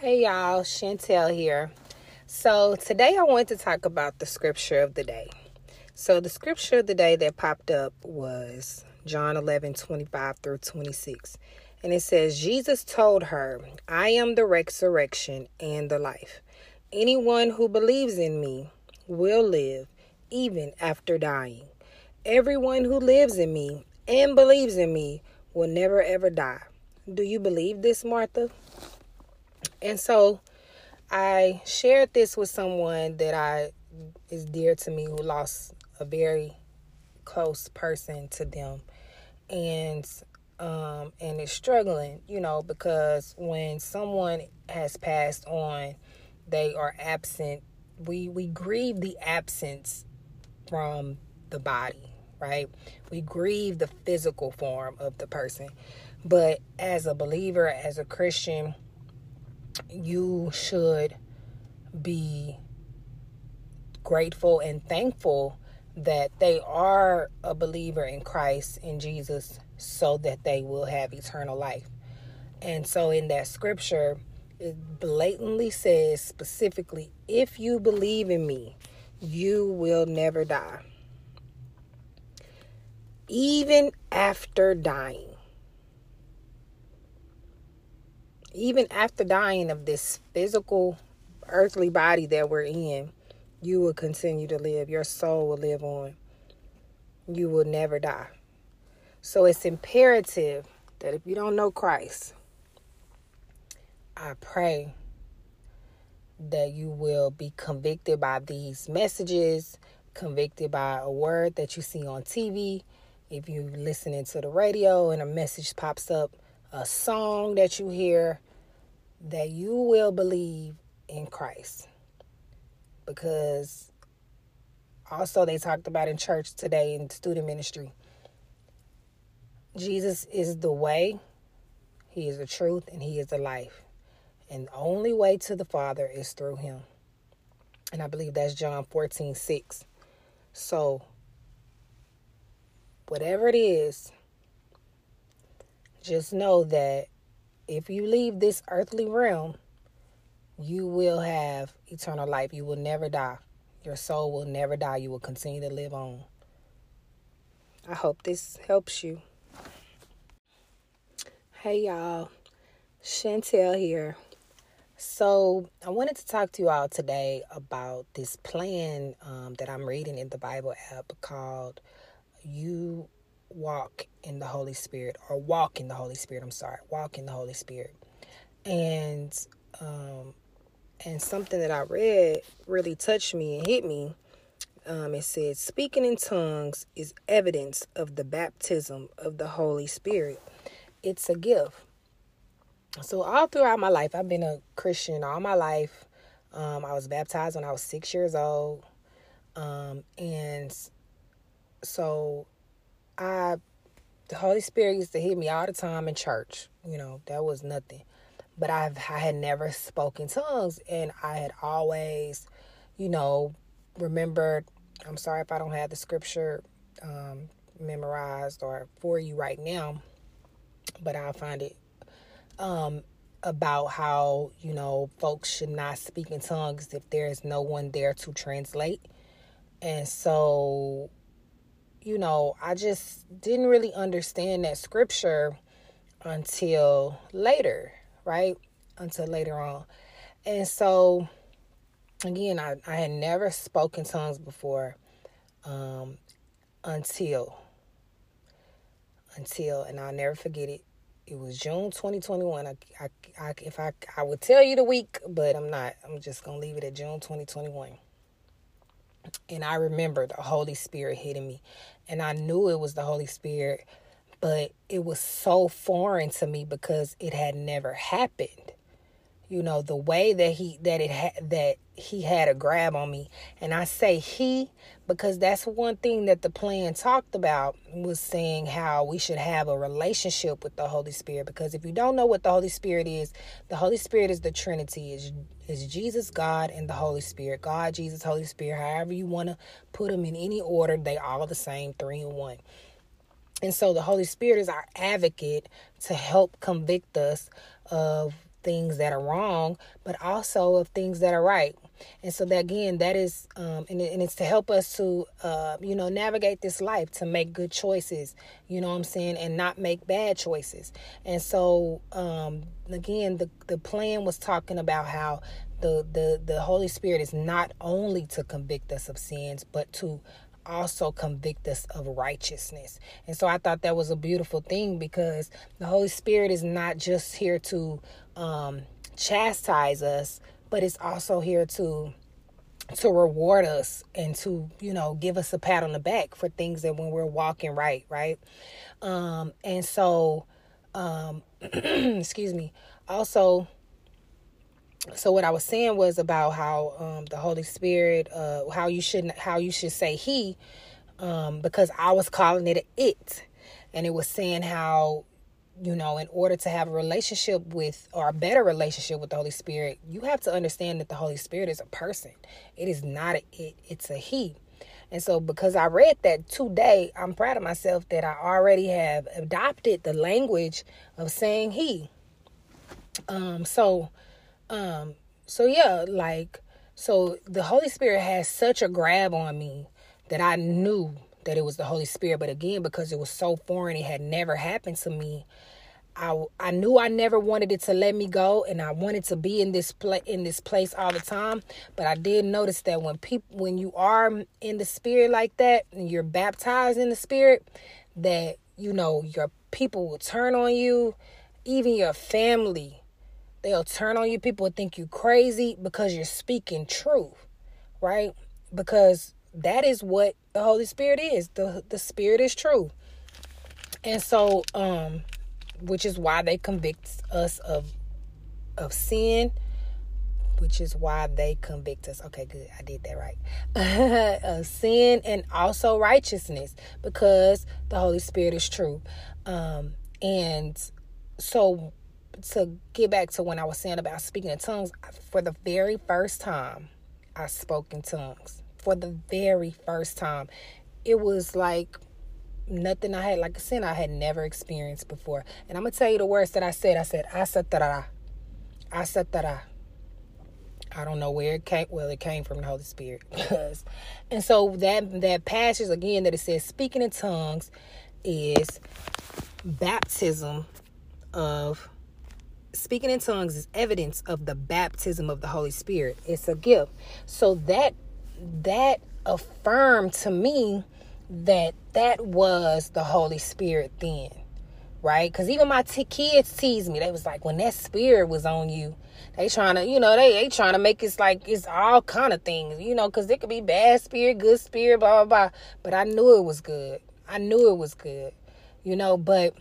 Hey y'all, Chantel here. So today I want to talk about the scripture of the day. So the scripture of the day that popped up was John 11, 25 through 26. And it says, Jesus told her, I am the resurrection and the life. Anyone who believes in me will live even after dying. Everyone who lives in me and believes in me will never ever die. Do you believe this, Martha? And so I shared this with someone that I is dear to me who lost a very close person to them and um and is struggling, you know, because when someone has passed on, they are absent. We we grieve the absence from the body, right? We grieve the physical form of the person. But as a believer, as a Christian, you should be grateful and thankful that they are a believer in Christ in Jesus so that they will have eternal life. And so in that scripture, it blatantly says specifically, if you believe in me, you will never die. Even after dying. Even after dying of this physical earthly body that we're in, you will continue to live. Your soul will live on. You will never die. So it's imperative that if you don't know Christ, I pray that you will be convicted by these messages, convicted by a word that you see on TV. If you're listening to the radio and a message pops up, a song that you hear, that you will believe in Christ. Because also, they talked about in church today in student ministry Jesus is the way, He is the truth, and He is the life. And the only way to the Father is through Him. And I believe that's John 14 6. So, whatever it is, just know that if you leave this earthly realm, you will have eternal life. You will never die. Your soul will never die. You will continue to live on. I hope this helps you. Hey y'all, Chantel here. So, I wanted to talk to you all today about this plan um, that I'm reading in the Bible app called You Walk in the Holy Spirit, or Walk in the Holy Spirit. I'm sorry, Walk in the Holy Spirit. And um, and something that I read really touched me and hit me. Um, it said, Speaking in tongues is evidence of the baptism of the Holy Spirit. It's a gift. So, all throughout my life, I've been a Christian all my life. Um, I was baptized when I was six years old. Um, and so, I, the Holy Spirit used to hit me all the time in church. You know, that was nothing but I've I had never spoken tongues and I had always, you know, remembered I'm sorry if I don't have the scripture um, memorized or for you right now, but I'll find it um, about how, you know, folks should not speak in tongues if there is no one there to translate. And so, you know, I just didn't really understand that scripture until later right? Until later on. And so, again, I, I had never spoken tongues before um, until, until, and I'll never forget it. It was June 2021. I, I, I, if I, I would tell you the week, but I'm not. I'm just going to leave it at June 2021. And I remember the Holy Spirit hitting me. And I knew it was the Holy Spirit but it was so foreign to me because it had never happened you know the way that he that it had that he had a grab on me. And i say he because that's one thing that the plan talked about was saying how we should have a relationship with the holy spirit. Because if you don't know what the holy spirit is the holy spirit is the trinity. Is is jesus god and the holy spirit. God jesus holy spirit however you want to put them in any order they all the same three in one. And so the Holy Spirit is our advocate to help convict us of things that are wrong, but also of things that are right. And so that again, that is, um, and, it, and it's to help us to, uh, you know, navigate this life to make good choices. You know what I'm saying, and not make bad choices. And so, um, again, the the plan was talking about how the the the Holy Spirit is not only to convict us of sins, but to also convict us of righteousness. And so I thought that was a beautiful thing because the Holy Spirit is not just here to um, chastise us, but it's also here to to reward us and to you know give us a pat on the back for things that when we're walking right right um and so um excuse me also so what I was saying was about how um, the Holy Spirit, uh, how you shouldn't, how you should say He, um, because I was calling it it, and it was saying how, you know, in order to have a relationship with or a better relationship with the Holy Spirit, you have to understand that the Holy Spirit is a person. It is not a it; it's a He. And so, because I read that today, I'm proud of myself that I already have adopted the language of saying He. Um, so um, so yeah, like so the Holy Spirit has such a grab on me that I knew that it was the Holy Spirit, but again, because it was so foreign, it had never happened to me. I, I knew I never wanted it to let me go and I wanted to be in this pla- in this place all the time but I did notice that when people when you are in the spirit like that and you're baptized in the spirit that you know your people will turn on you even your family They'll turn on you. People will think you crazy because you're speaking truth, right? Because that is what the Holy Spirit is. The the Spirit is true. And so, um, which is why they convict us of of sin, which is why they convict us. Okay, good. I did that right. of sin and also righteousness because the Holy Spirit is true. Um, and so to get back to when I was saying about speaking in tongues, for the very first time, I spoke in tongues. For the very first time, it was like nothing I had, like I said, I had never experienced before. And I'm gonna tell you the words that I said. I said asatara, asatara. I don't know where it came. Well, it came from the Holy Spirit. and so that that passage again that it says speaking in tongues is baptism of speaking in tongues is evidence of the baptism of the Holy Spirit. It's a gift. So that that affirmed to me that that was the Holy Spirit then. Right? Because even my t- kids teased me. They was like, when that spirit was on you, they trying to, you know, they they trying to make it like it's all kind of things, you know, because it could be bad spirit, good spirit, blah blah blah. But I knew it was good. I knew it was good, you know. But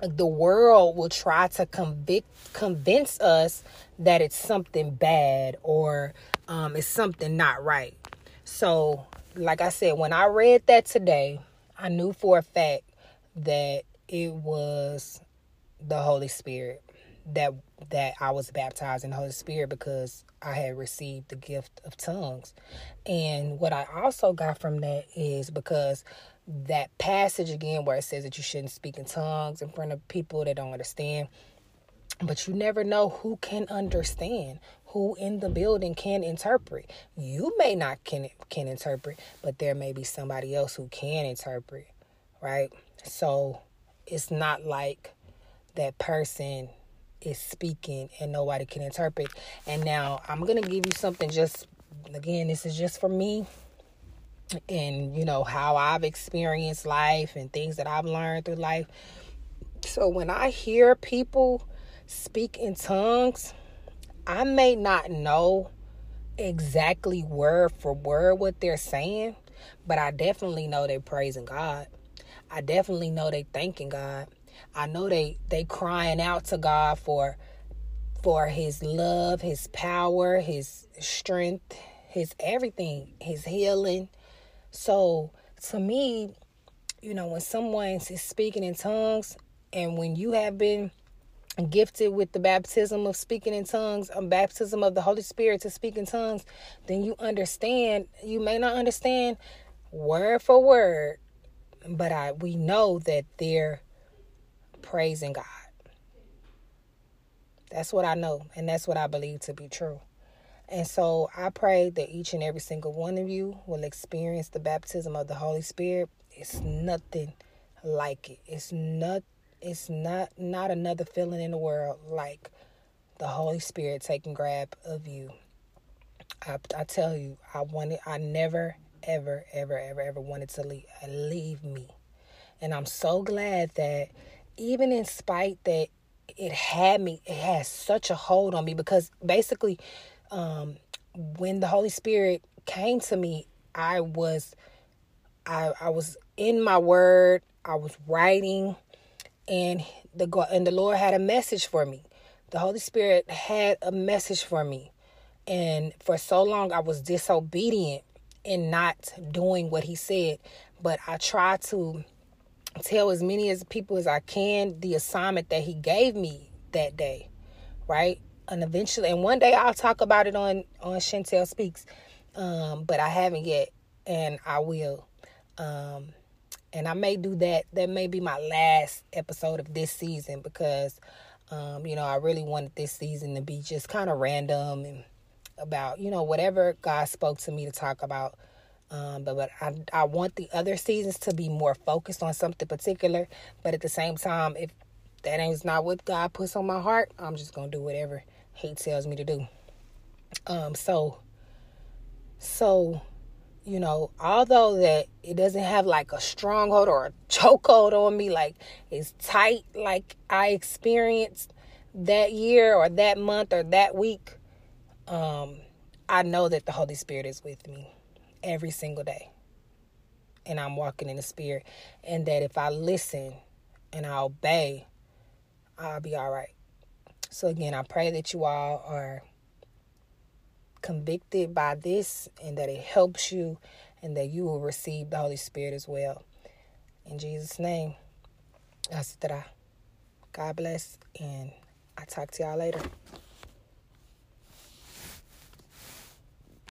the world will try to convict convince us that it's something bad or um, it's something not right. So, like I said, when I read that today, I knew for a fact that it was the Holy Spirit that that I was baptized in the Holy Spirit because I had received the gift of tongues. And what I also got from that is because that passage again where it says that you shouldn't speak in tongues in front of people that don't understand. But you never know who can understand, who in the building can interpret. You may not can can interpret, but there may be somebody else who can interpret, right? So it's not like that person is speaking and nobody can interpret. And now I'm going to give you something just again, this is just for me and you know how I've experienced life and things that I've learned through life. So when I hear people speak in tongues, I may not know exactly word for word what they're saying, but I definitely know they're praising God. I definitely know they thanking God. I know they they crying out to God for for his love, his power, his strength, his everything, his healing, so to me, you know, when someone is speaking in tongues and when you have been gifted with the baptism of speaking in tongues, a baptism of the Holy Spirit to speak in tongues, then you understand. You may not understand word for word, but I we know that they're praising God. That's what I know, and that's what I believe to be true. And so I pray that each and every single one of you will experience the baptism of the Holy Spirit. It's nothing like it. It's not it's not not another feeling in the world like the Holy Spirit taking grab of you. I, I tell you, I wanted I never ever ever ever ever wanted to leave leave me. And I'm so glad that even in spite that it had me, it has such a hold on me because basically, um, when the Holy Spirit came to me, I was, I, I was in my word. I was writing, and the God, and the Lord had a message for me. The Holy Spirit had a message for me, and for so long I was disobedient in not doing what He said. But I tried to tell as many as people as I can the assignment that he gave me that day, right? And eventually, and one day I'll talk about it on on Chantel Speaks, um, but I haven't yet, and I will. Um, and I may do that. That may be my last episode of this season because, um, you know, I really wanted this season to be just kind of random and about, you know, whatever God spoke to me to talk about um, but but I, I want the other seasons to be more focused on something particular. But at the same time, if that ain't not what God puts on my heart, I'm just gonna do whatever He tells me to do. Um, so so you know, although that it doesn't have like a stronghold or a chokehold on me, like it's tight, like I experienced that year or that month or that week, um, I know that the Holy Spirit is with me every single day. And I'm walking in the spirit. And that if I listen and I obey, I'll be all right. So, again, I pray that you all are convicted by this and that it helps you and that you will receive the Holy Spirit as well. In Jesus' name, that God bless and I talk to y'all later.